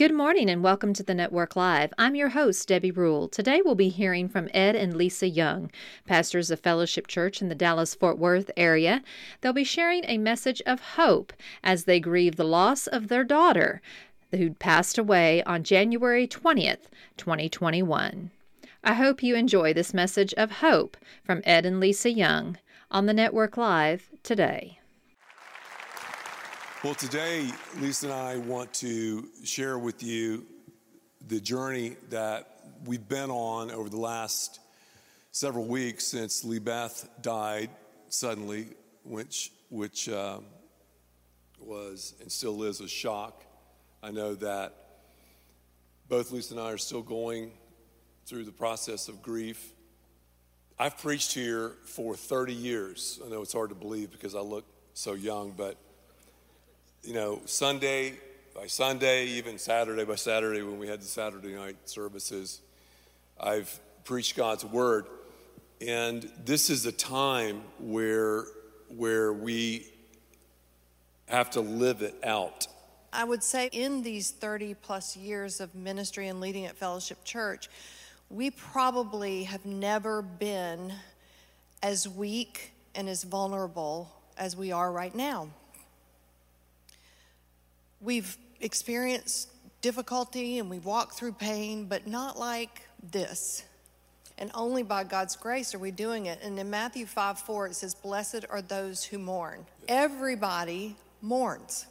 Good morning and welcome to the Network Live. I'm your host, Debbie Rule. Today we'll be hearing from Ed and Lisa Young, pastors of Fellowship Church in the Dallas Fort Worth area. They'll be sharing a message of hope as they grieve the loss of their daughter, who passed away on January 20th, 2021. I hope you enjoy this message of hope from Ed and Lisa Young on the Network Live today. Well, today, Lisa and I want to share with you the journey that we've been on over the last several weeks since Lee Beth died suddenly, which, which uh, was and still is a shock. I know that both Lisa and I are still going through the process of grief. I've preached here for 30 years. I know it's hard to believe because I look so young, but you know, Sunday by Sunday, even Saturday by Saturday, when we had the Saturday night services, I've preached God's word. And this is a time where, where we have to live it out. I would say in these 30 plus years of ministry and leading at Fellowship Church, we probably have never been as weak and as vulnerable as we are right now. We've experienced difficulty and we've walked through pain, but not like this. And only by God's grace are we doing it. And in Matthew 5 4, it says, Blessed are those who mourn. Everybody mourns.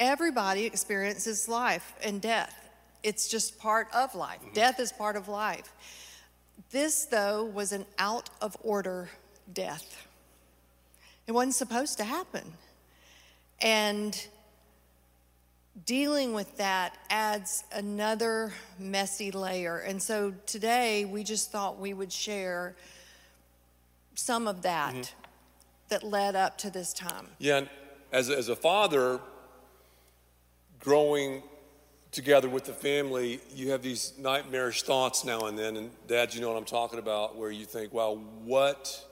Everybody experiences life and death. It's just part of life. Mm-hmm. Death is part of life. This, though, was an out of order death. It wasn't supposed to happen. And dealing with that adds another messy layer. And so today we just thought we would share some of that mm-hmm. that led up to this time. Yeah, as, as a father, growing together with the family, you have these nightmarish thoughts now and then. And dad, you know what I'm talking about, where you think, wow, what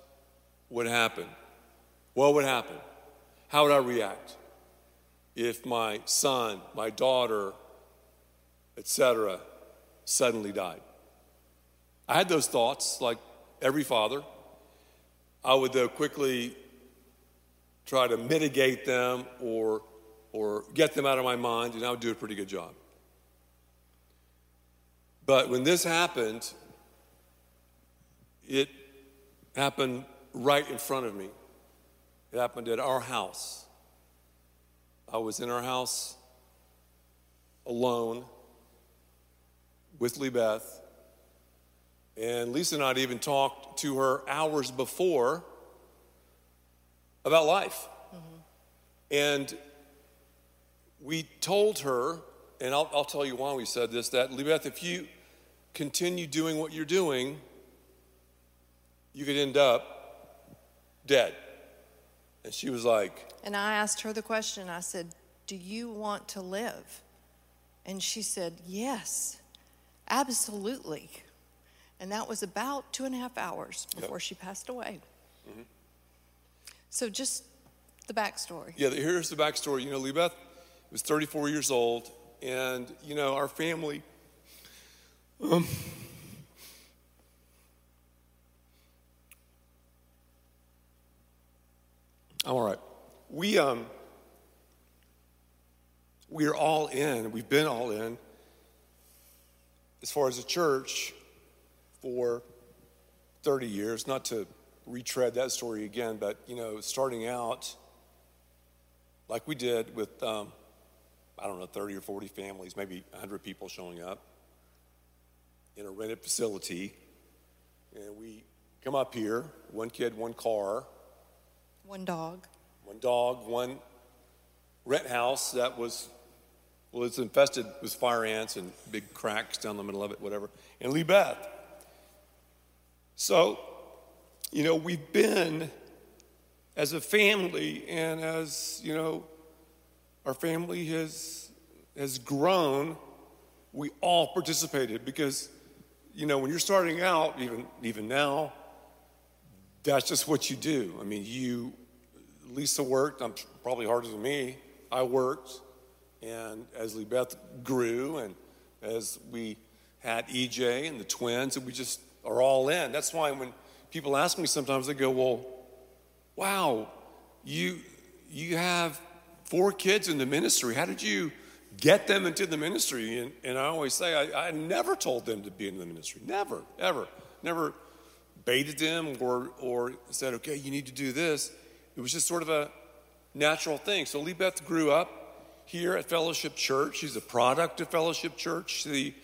would happen? What would happen? How would I react? If my son, my daughter, etc., suddenly died. I had those thoughts, like every father. I would, though, quickly try to mitigate them or, or get them out of my mind, and I would do a pretty good job. But when this happened, it happened right in front of me. It happened at our house. I was in our house alone with Lee Beth. And Lisa and I had even talked to her hours before about life. Mm-hmm. And we told her, and I'll, I'll, tell you why we said this, that Lee Beth, if you continue doing what you're doing, you could end up dead. And she was like, and I asked her the question I said, Do you want to live? And she said, Yes, absolutely. And that was about two and a half hours before yep. she passed away. Mm-hmm. So, just the backstory. Yeah, here's the backstory. You know, Lee Beth was 34 years old, and, you know, our family. Um, I'm all right. We um we are all in. We've been all in as far as the church for 30 years. Not to retread that story again but you know starting out like we did with um, i don't know 30 or 40 families maybe 100 people showing up in a rented facility. And we come up here one kid one car one dog one dog, one rent house that was, well, it's infested with fire ants and big cracks down the middle of it, whatever, and Lee Beth. So, you know, we've been as a family and as, you know, our family has, has grown, we all participated because, you know, when you're starting out, even, even now, that's just what you do. I mean, you, Lisa worked, probably harder than me. I worked, and as Lee Beth grew, and as we had EJ and the twins, and we just are all in. That's why when people ask me sometimes, they go, Well, wow, you, you have four kids in the ministry. How did you get them into the ministry? And, and I always say, I, I never told them to be in the ministry. Never, ever. Never baited them or, or said, okay, you need to do this. It was just sort of a natural thing. So Lee Beth grew up here at Fellowship Church. She's a product of Fellowship Church. She,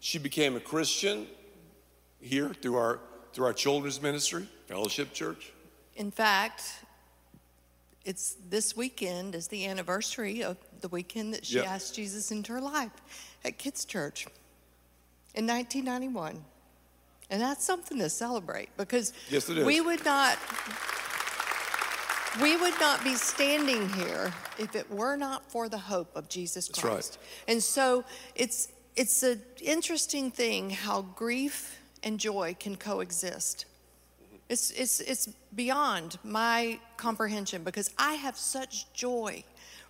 she became a Christian here through our, through our children's ministry, Fellowship Church. In fact, it's this weekend is the anniversary of the weekend that she Yep. asked Jesus into her life at Kids Church in 1991. And that's something to celebrate because Yes, it is. we would not we would not be standing here if it were not for the hope of Jesus That's right. Christ. And so it's it's an interesting thing how grief and joy can coexist. It's, it's, it's beyond my comprehension because I have such joy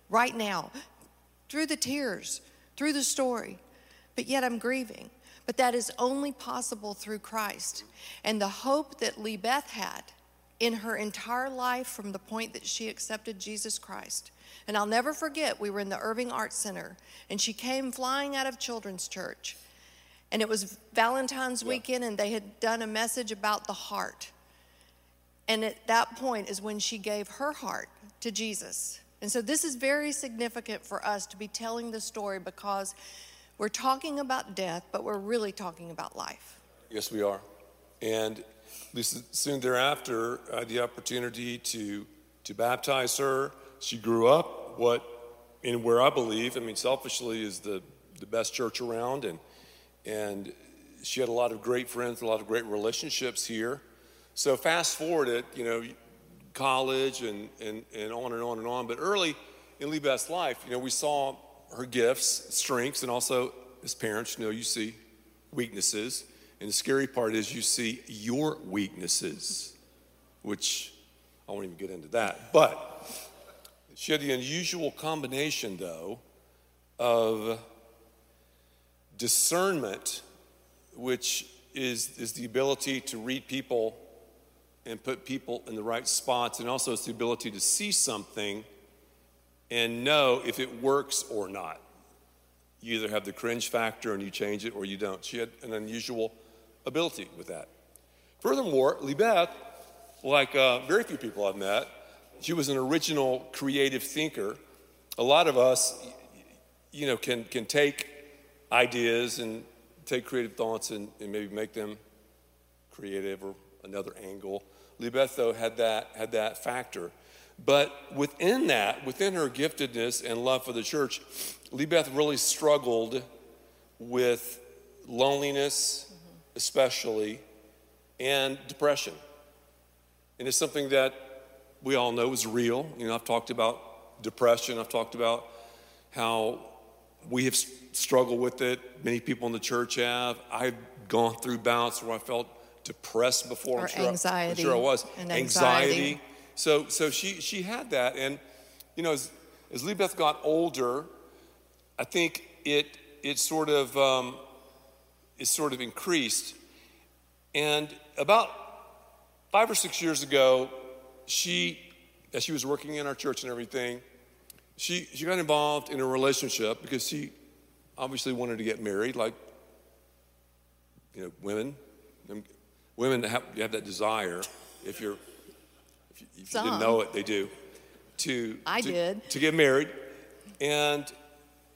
right now through the tears, through the story, but yet I'm grieving. But that is only possible through Christ. And the hope that Lee Beth had in her entire life from the point that she accepted Jesus Christ. And I'll never forget, we were in the Irving Arts Center, and she came flying out of Children's Church. And it was Valentine's weekend, and they had done a message about the heart. And at that point is when she gave her heart to Jesus. And so this is very significant for us to be telling the story because we're talking about death, but we're really talking about life. Yes, we are. And soon thereafter, I had the opportunity to, to baptize her. She grew up what, in where I believe, I mean, selfishly, is the, the best church around. And, and she had a lot of great friends, a lot of great relationships here. So fast forward it, you know, college and, and, and on and on and on. But early in Lee Beth's life, you know, we saw her gifts, strengths, and also as parents, you know, you see weaknesses. And the scary part is you see your weaknesses, which I won't even get into that. But she had the unusual combination, though, of discernment, which is, is the ability to read people and put people in the right spots, and also it's the ability to see something and know if it works or not. You either have the cringe factor and you change it or you don't. She had an unusual ability with that. Furthermore, Lee Beth, like uh, very few people I've met, she was an original creative thinker. A lot of us, you know, can, can take ideas and take creative thoughts and, and maybe make them creative or another angle. Lee Beth, though, had that, had that factor. But within that, within her giftedness and love for the church, Lee Beth really struggled with loneliness, especially, and depression. And it's something that we all know is real. You know, I've talked about depression, I've talked about how we have struggled with it. Many people in the church have. I've gone through bouts where I felt depressed before. Or I'm sure, anxiety. I'm sure I was. And anxiety. So, so she, she had that. And, you know, as, as Lee Beth got older, I think it, it sort of, um, it sort of increased. And about five or six years ago, she, as she was working in our church and everything, she, she got involved in a relationship because she obviously wanted to get married, like, you know, women. Women have, you have that desire if you're, if you, if you didn't know it, they do, to, I to, did. to get married. And,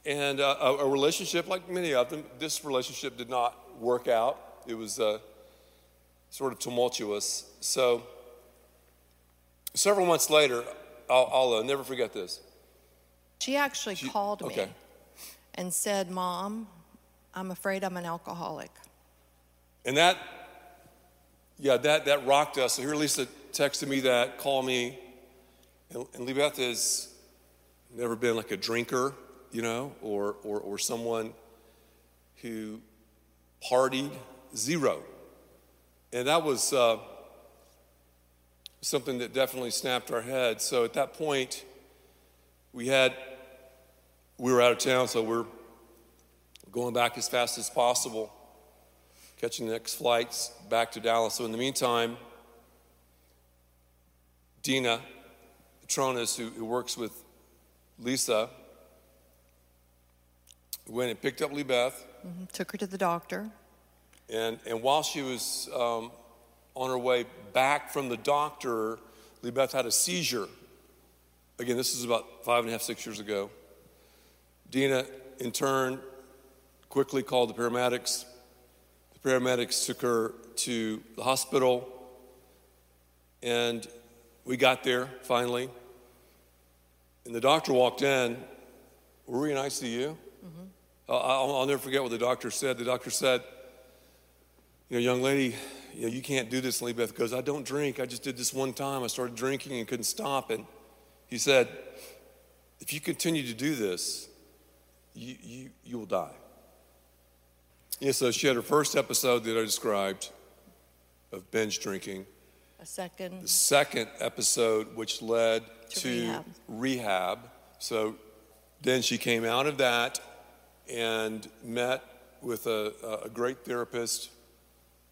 and uh, a, a relationship, like many of them, this relationship did not work out. It was uh, sort of tumultuous. So, several months later, I'll, I'll uh, never forget this. She actually She- called me and said, Mom, I'm afraid I'm an alcoholic. And that, yeah, that, that rocked us. So here Lisa texted me that, called me. And, and Lee Beth has never been like a drinker, you know, or, or, or someone who partied zero. And that was uh, something that definitely snapped our head. So at that point, we had, we were out of town, so we're going back as fast as possible catching the next flights back to Dallas. So in the meantime, Dina Petronas, who, who works with Lisa, went and picked up Lee Beth. Took her to the doctor. And, and while she was um, on her way back from the doctor, Lee Beth had a seizure. Again, this is about five and a half, six years ago. Dina, in turn, quickly called the paramedics. The paramedics took her to the hospital, and we got there finally. And the doctor walked in. Were we in ICU? Uh, I'll, I'll never forget what the doctor said. The doctor said, you know, young lady, you know, you can't do this. And Lee Beth goes, I don't drink. I just did this one time. I started drinking and couldn't stop. And he said, if you continue to do this, you, you, you will die. Yeah, so she had her first episode that I described of binge drinking. A second. The second episode, which led To to, rehab. rehab. So then she came out of that and met with a, a great therapist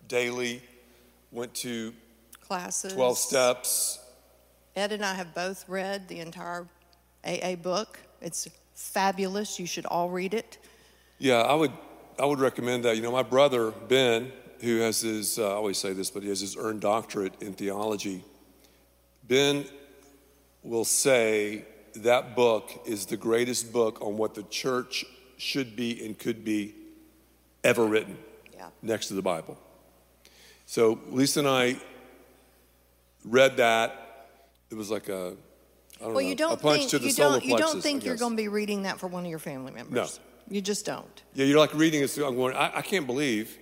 daily, went to classes. 12 steps. Ed and I have both read the entire AA book. It's fabulous. You should all read it. Yeah, I would, I would recommend that. You know, my brother, Ben, who has his, uh, I always say this, but he has his earned doctorate in theology. Ben will say that book is the greatest book on what the church should be and could be ever written Yeah. next to the Bible. So Lisa and I read that. It was like a, I don't Well, know, you don't a punch think to the you don't you plexus, don't think you're going to be reading that for one of your family members. No. You just don't. Yeah, you're like reading it. I'm going, I, I can't believe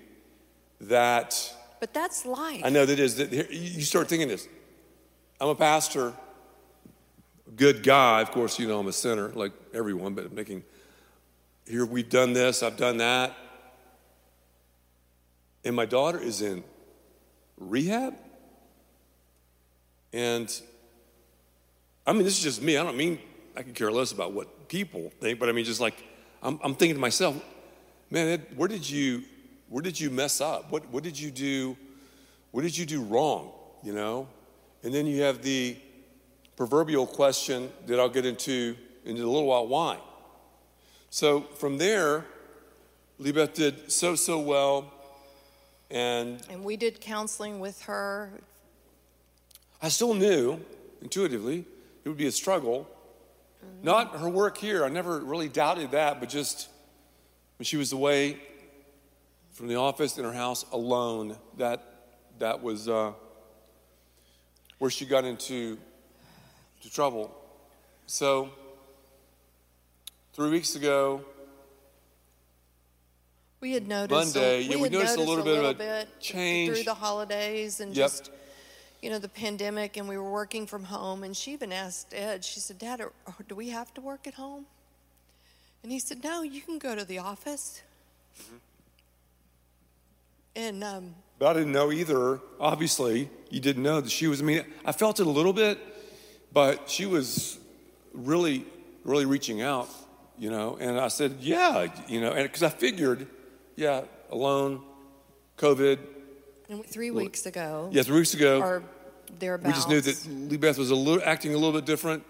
that. But that's life. I know that is. That here, you start thinking this. I'm a pastor, good guy. Of course, you know I'm a sinner, like everyone. But making here, we've done this. I've done that, and my daughter is in rehab. And I mean, this is just me. I don't mean I can care less about what people think, but I mean, just like I'm, I'm thinking to myself, man, where did you, where did you mess up? What, what did you do? What did you do wrong? You know, and then you have the proverbial question that I'll get into in a little while. Why? So from there, Lee Beth did so so well, and and we did counseling with her. I still knew intuitively it would be a struggle. Not her work here, I never really doubted that, but just when she was away from the office in her house alone, that, that was uh, where she got into to trouble. So, three weeks ago, We had noticed Monday, a, yeah, we we had noticed a noticed little bit of a bit change. through the holidays and Yep. just you know the pandemic and we were working from home and she even asked Ed she said dad are, do we have to work at home and he said no you can go to the office Mm-hmm. and um, But I didn't know either. Obviously, you didn't know that she was. I mean, I felt it a little bit, but she was really, really reaching out, you know. And I said, yeah, you know, and because I figured, yeah, alone, COVID. and three weeks ago Yeah, three weeks ago, or thereabouts we just knew that Lee Beth was a little acting a little bit different,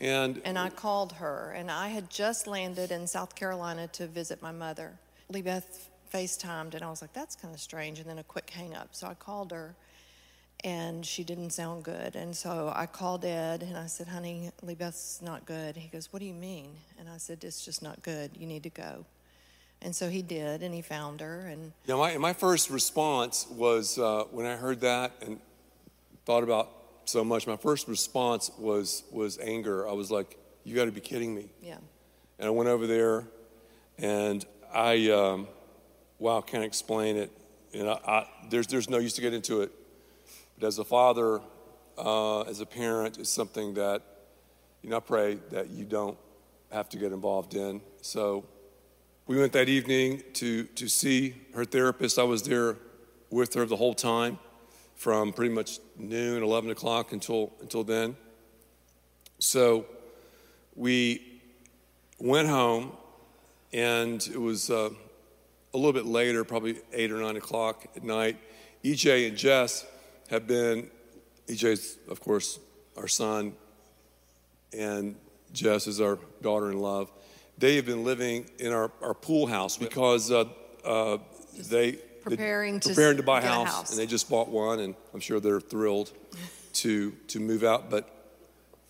and And I called her, and I had just landed in South Carolina to visit my mother. Lee Beth FaceTimed, and I was like, that's kind of strange. And then a quick hang up. So I called her, and she didn't sound good. And so I called Ed, and I said, honey, Lee Beth's not good. He goes, what do you mean? And I said, it's just not good. You need to go. And so he did, and he found her. And Yeah, my, my first response was uh, when I heard that and thought about so much. My first response was was anger. I was like, "You got to be kidding me!" Yeah. And I went over there, and I, um, wow, can't explain it. And I, I, there's there's no use to get into it. But as a father, uh, as a parent, it's something that you know I pray that you don't have to get involved in. So we went that evening to to see her therapist. I was there with her the whole time from pretty much noon, 11 o'clock until, until then. So we went home, and it was uh, a little bit later, probably 8 or 9 o'clock at night. EJ and Jess have been, EJ's, of course, our son, and Jess is our daughter in love. They have been living in our, our pool house because uh, uh, they preparing to preparing to buy a house, house. and they just bought one, and I'm sure they're thrilled to to move out. But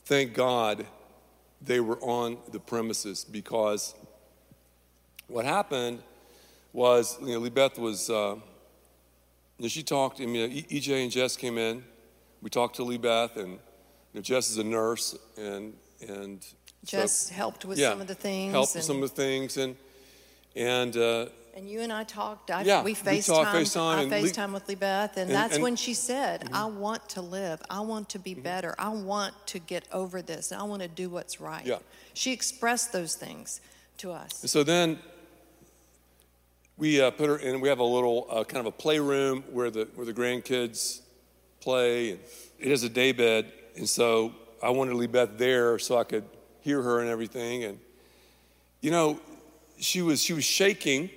thank God they were on the premises because what happened was you know Beth was uh, you know, she talked. I mean, EJ and Jess came in. We talked to Beth, and you know, Jess is a nurse, and and so- Jess helped with yeah, some of the things. helped with some of the things, and and. Uh, and you and I talked. I, Yeah, we we talked FaceTime I and Lee- FaceTime with Lee Beth, and, And- that's and- Mm-hmm. when she said, "I want to live. I want to be better. I want to get over this. I want to do what's right." Yeah. She expressed those things to us. And so then we uh, put her in. We have a little uh, kind of a playroom where the where the grandkids play. And it has a day bed, and so I wanted to leave Beth there so I could hear her and everything. And you know, she was she was shaking,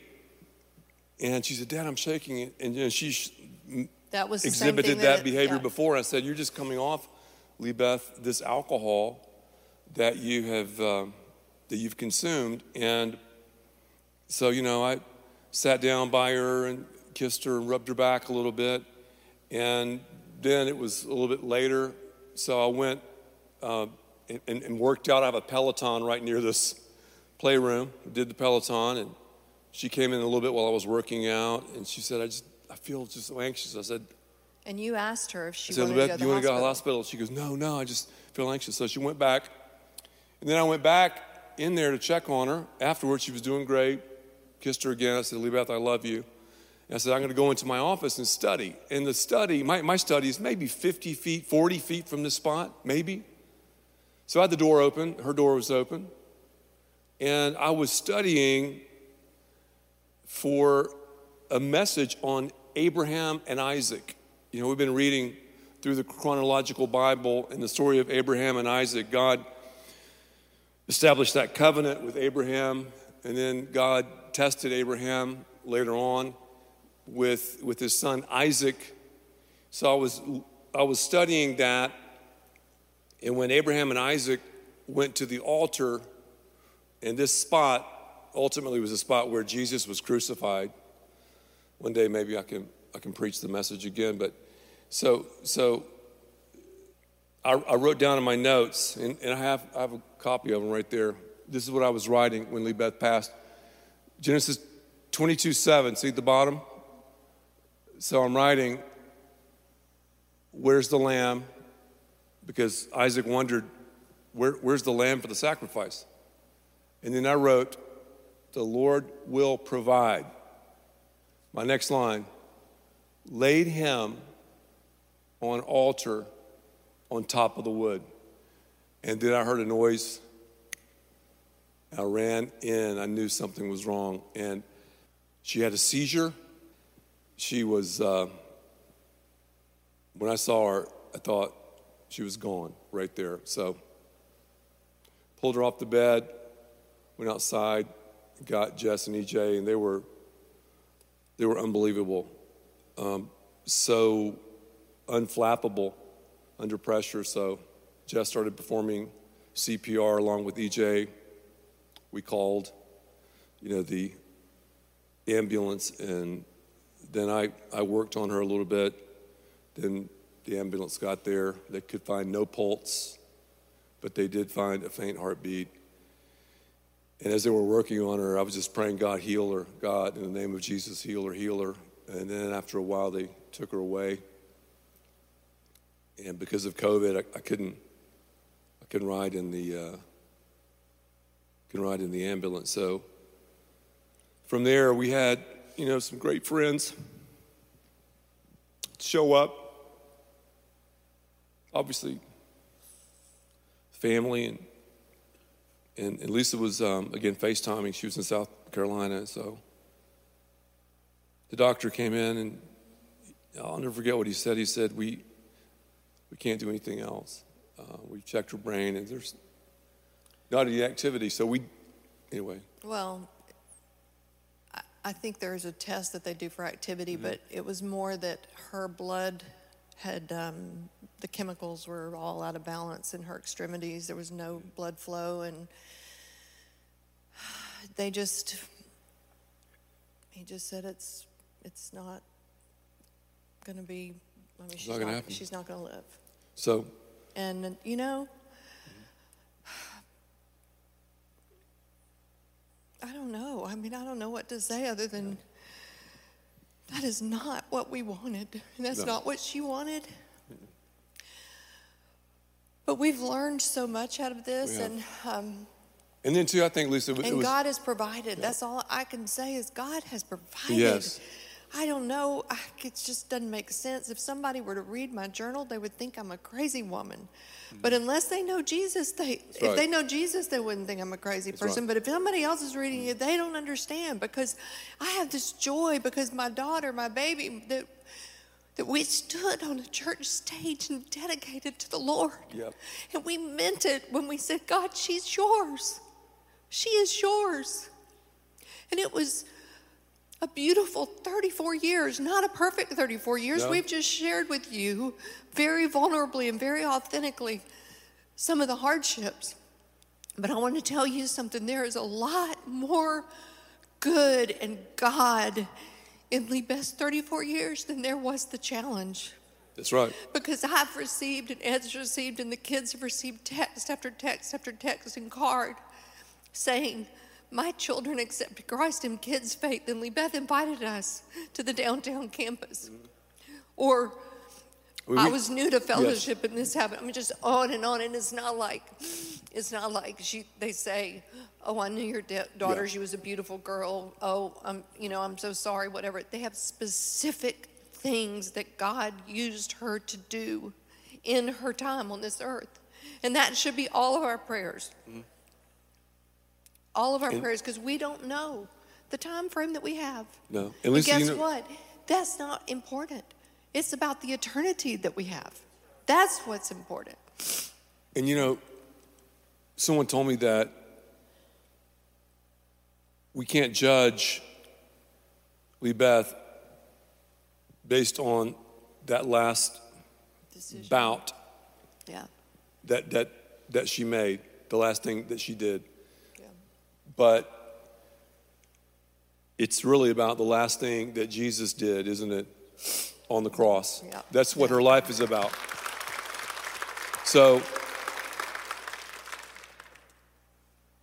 and she said, "Dad, I'm shaking." And you know, she sh- That was exhibited thing that, behavior yeah. before. I said, "You're just coming off, Lee Beth, this alcohol that you have um, that you've consumed." And so, you know, I sat down by her and kissed her and rubbed her back a little bit. And then it was a little bit later, so I went uh, and, and worked out. I have a Peloton right near this playroom. Did the Peloton, and she came in a little bit while I was working out, and she said, "I just I feel just so anxious." I said, And you asked her if she said, wanted to go to you the want to go to the hospital? She goes, no, no, I just feel anxious. So she went back. And then I went back in there to check on her. Afterwards, she was doing great. Kissed her again. I said, Elizabeth, I love you. And I said, I'm going to go into my office and study. And the study, my, my study is maybe 50 feet, 40 feet from this spot, maybe. So I had the door open. Her door was open. And I was studying for a message on Abraham and Isaac. You know, we've been reading through the chronological Bible and the story of Abraham and Isaac. God established that covenant with Abraham, and then God tested Abraham later on with, with his son Isaac. So I was, I was studying that, and when Abraham and Isaac went to the altar, and this spot ultimately was a spot where Jesus was crucified. One day maybe I can I can preach the message again, but so so I, I wrote down in my notes, and, and I have I have a copy of them right there. This is what I was writing when Lee Beth passed. Genesis 22 7, see at the bottom? So I'm writing, Where's the lamb? Because Isaac wondered, Where, Where's the lamb for the sacrifice? And then I wrote, The Lord will provide. My next line, laid him on altar on top of the wood. And then I heard a noise. I ran in. I knew something was wrong. And she had a seizure. She was, uh, when I saw her, I thought she was gone right there. So pulled her off the bed, went outside, got Jess and EJ, and they were they were unbelievable, um, so unflappable under pressure. So Jess started performing CPR along with EJ. We called, you know, the ambulance, and then I, I worked on her a little bit. Then the ambulance got there. They could find no pulse, but they did find a faint heartbeat. And as they were working on her, I was just praying, God, heal her. God, in the name of Jesus, heal her, heal her. And then after a while, they took her away. and because of COVID, I, I couldn't I couldn't ride in the uh, couldn't ride in the ambulance. So from there, we had you know some great friends show up. Obviously, family and and, and Lisa was um, again FaceTiming. She was in South Carolina, so the doctor came in and I'll never forget what he said. He said, "We we can't do anything else. Uh, we checked her brain, and there's not any activity. So we, anyway. Well, I- I think there's a test that they do for activity, but it was more that her blood had, um, the chemicals were all out of balance in her extremities. There was no blood flow, and they just, he just said it's, it's not going to be, I mean, she's not happen. she's not going to live. So And, you know, I don't know. I mean, I don't know what to say other than that is not what we wanted. And that's No. not what she wanted. But we've learned so much out of this, and um, and then too, I think Lisa, it and was God has provided. That's all I can say is God has provided. Yes. I don't know. I- It just doesn't make sense. If somebody were to read my journal, they would think I'm a crazy woman. Hmm. But unless they know Jesus, they if right. they know Jesus, they wouldn't think I'm a crazy right. person. But if somebody else is reading it, they don't understand because I have this joy because my daughter, my baby, that that we stood on a church stage and dedicated to the Lord. Yep. And we meant it when we said, God, she's yours. She is yours. And it was a beautiful 34 years, not a perfect 34 years. No. We've just shared with you very vulnerably and very authentically some of the hardships. But I want to tell you something there is a lot more good and God in Lee Beth's 34 years than there was the challenge that's right. because I've received and Ed's received and the kids have received text after text after text and card saying, My children accepted Christ in Kids Faith, and Lee Beth invited us to the downtown campus. Or We- I was new to fellowship and this happened. I mean, just on and on. And it's not like, it's not like she, they say, oh, I knew your da- daughter. Yeah. She was a beautiful girl. Oh, I'm, you know, I'm so sorry, whatever. They have specific things that God used her to do in her time on this earth. And that should be all of our prayers. Mm-hmm. All of our And- prayers, because we don't know the time frame that we have. No. And And Lisa, you guess know- what? That's not important. It's about the eternity that we have. That's what's important. And you know, someone told me that we can't judge Lee Beth based on that last Decision. bout Yeah. that that that she made, the last thing that she did. But it's really about the last thing that Jesus did, isn't it? On the cross. Yeah. That's what her life is about. So,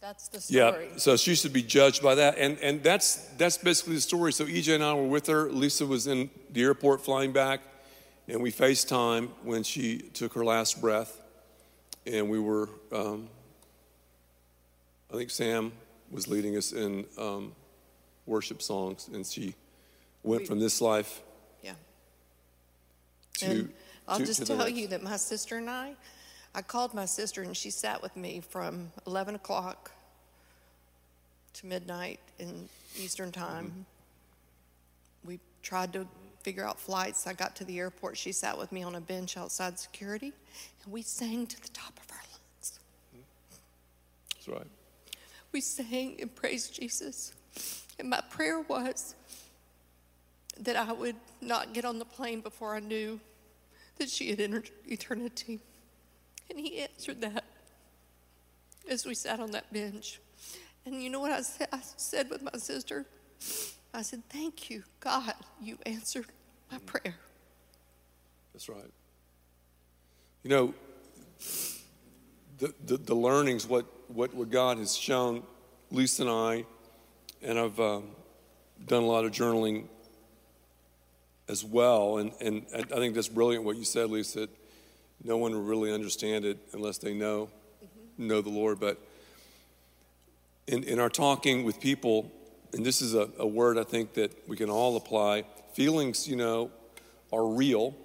That's the story. yeah, so she should be judged by that. And and that's that's basically the story. So EJ and I were with her. Lisa was in the airport flying back, and we FaceTime when she took her last breath. And we were um, I think Sam was leading us in um, worship songs, and she went We- from this life Yeah. to. And I'll to- just to tell you that my sister and I, I called my sister and she sat with me from 11 o'clock to midnight in Eastern Time. Mm-hmm. We tried to figure out flights. I got to the airport. She sat with me on a bench outside security and we sang to the top of our lungs. That's right. We sang and praised Jesus. And my prayer was that I would not get on the plane before I knew that she had entered eternity. And he answered that as we sat on that bench. And you know what I said? I said with my sister, I said, Thank you, God, you answered my mm-hmm. prayer. That's right. You know, the, the, the learnings, what, what, what God has shown Lisa and I, and I've um, done a lot of journaling as well, and, and I think that's brilliant what you said, Lisa. That no one will really understand it unless they know know the Lord. But in, in our talking with people, and this is a, a word I think that we can all apply, feelings, you know, are real,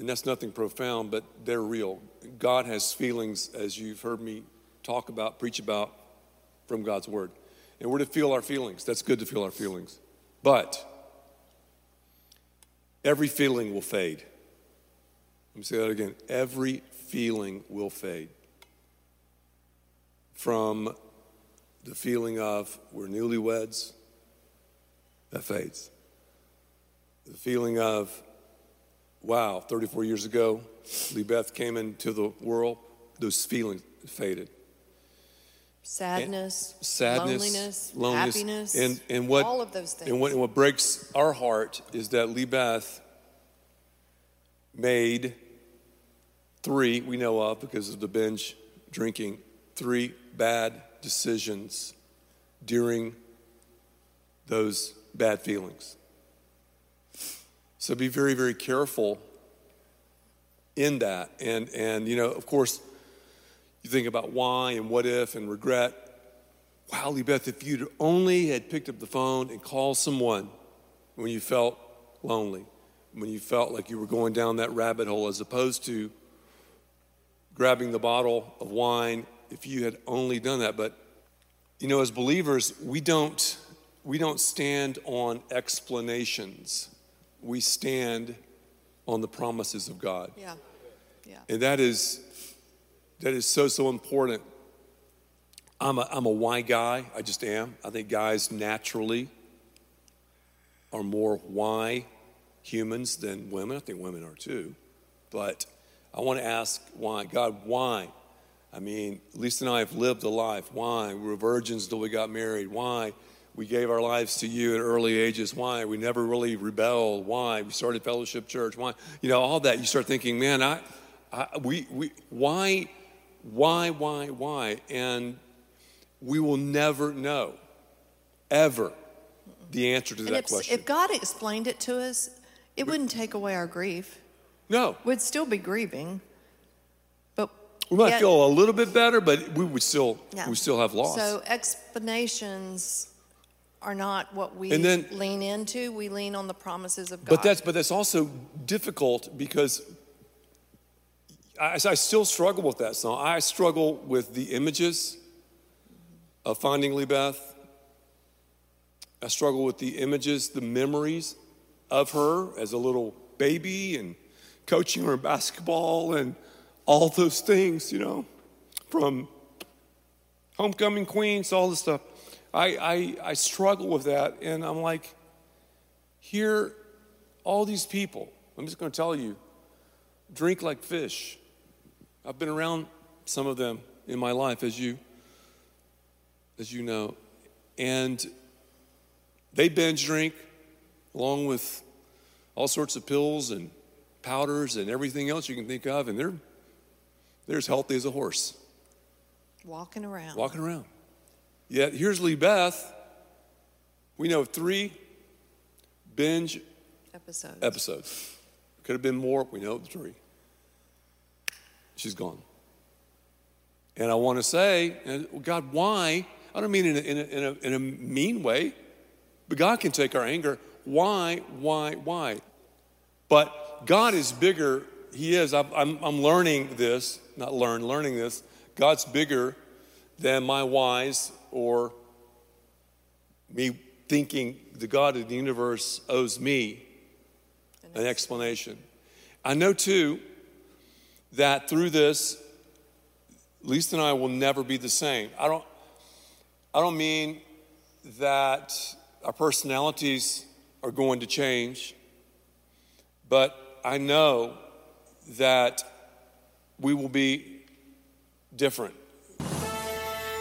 and that's nothing profound, but they're real. God has feelings, as you've heard me talk about, preach about from God's word. And we're to feel our feelings. That's good to feel our feelings. But every feeling will fade. Let me say that again. Every feeling will fade. From the feeling of we're newlyweds, that fades. The feeling of, wow, 34 years ago, Lee Beth came into the world, those feelings faded. Sadness, And sadness, loneliness, loneliness, happiness, and, and what, all of those things. And what, and what breaks our heart is that Lee Beth made three, we know of because of the binge drinking, three bad decisions during those bad feelings. So be very, very careful in that. And, and you know, of course, you think about why and what if and regret. Wow, Lee Beth, if you'd only had picked up the phone and called someone when you felt lonely, when you felt like you were going down that rabbit hole, as opposed to grabbing the bottle of wine, if you had only done that. But, you know, as believers, we don't, we don't stand on explanations, we stand on the promises of God. yeah, yeah. And that is that is so so important. I'm a I'm a why guy. I just am. I think guys naturally are more why humans than women. I think women are too. But I want to ask why. God, why? I mean, Lisa and I have lived a life. Why? We were virgins until we got married. Why? We gave our lives to you at early ages. Why? We never really rebelled. Why? We started Fellowship Church. Why? You know, all that. You start thinking, man, I, I we, we, why, why, why, why? And we will never know, ever, the answer to And that if, question. if God explained it to us, it wouldn't take away our grief. no. We'd still be grieving, but We might yet- feel a little bit better, but we would still, Yeah. we still have loss. So explanations are not what we And then- lean into. We lean on the promises of God. But that's but that's also difficult because I, I still struggle with that song. I struggle with the images of finding Lee Beth. I struggle with the images, the memories of her as a little baby and coaching her in basketball and all those things, you know, from homecoming queens to all this stuff. I, I, I struggle with that, and I'm like, here, all these people, I'm just going to tell you, drink like fish. I've been around some of them in my life, as you, as you know, and they binge drink along with all sorts of pills and powders and everything else you can think of, and they're they're as healthy as a horse walking around. walking around. Yet here's Lee Beth. We know three binge episodes. episodes. Could have been more. We know three. She's gone. And I want to say, uh, God, why? I don't mean in a, in, a, in, a, in a mean way, but God can take our anger. Why, why, why? But God is bigger. He is. I'm, I'm, I'm learning this, not learn, learning this. God's bigger than my whys or me thinking the God of the universe owes me an explanation. I know too that through this, Lisa and I will never be the same. I don't, I don't mean that our personalities are going to change, but I know that we will be different.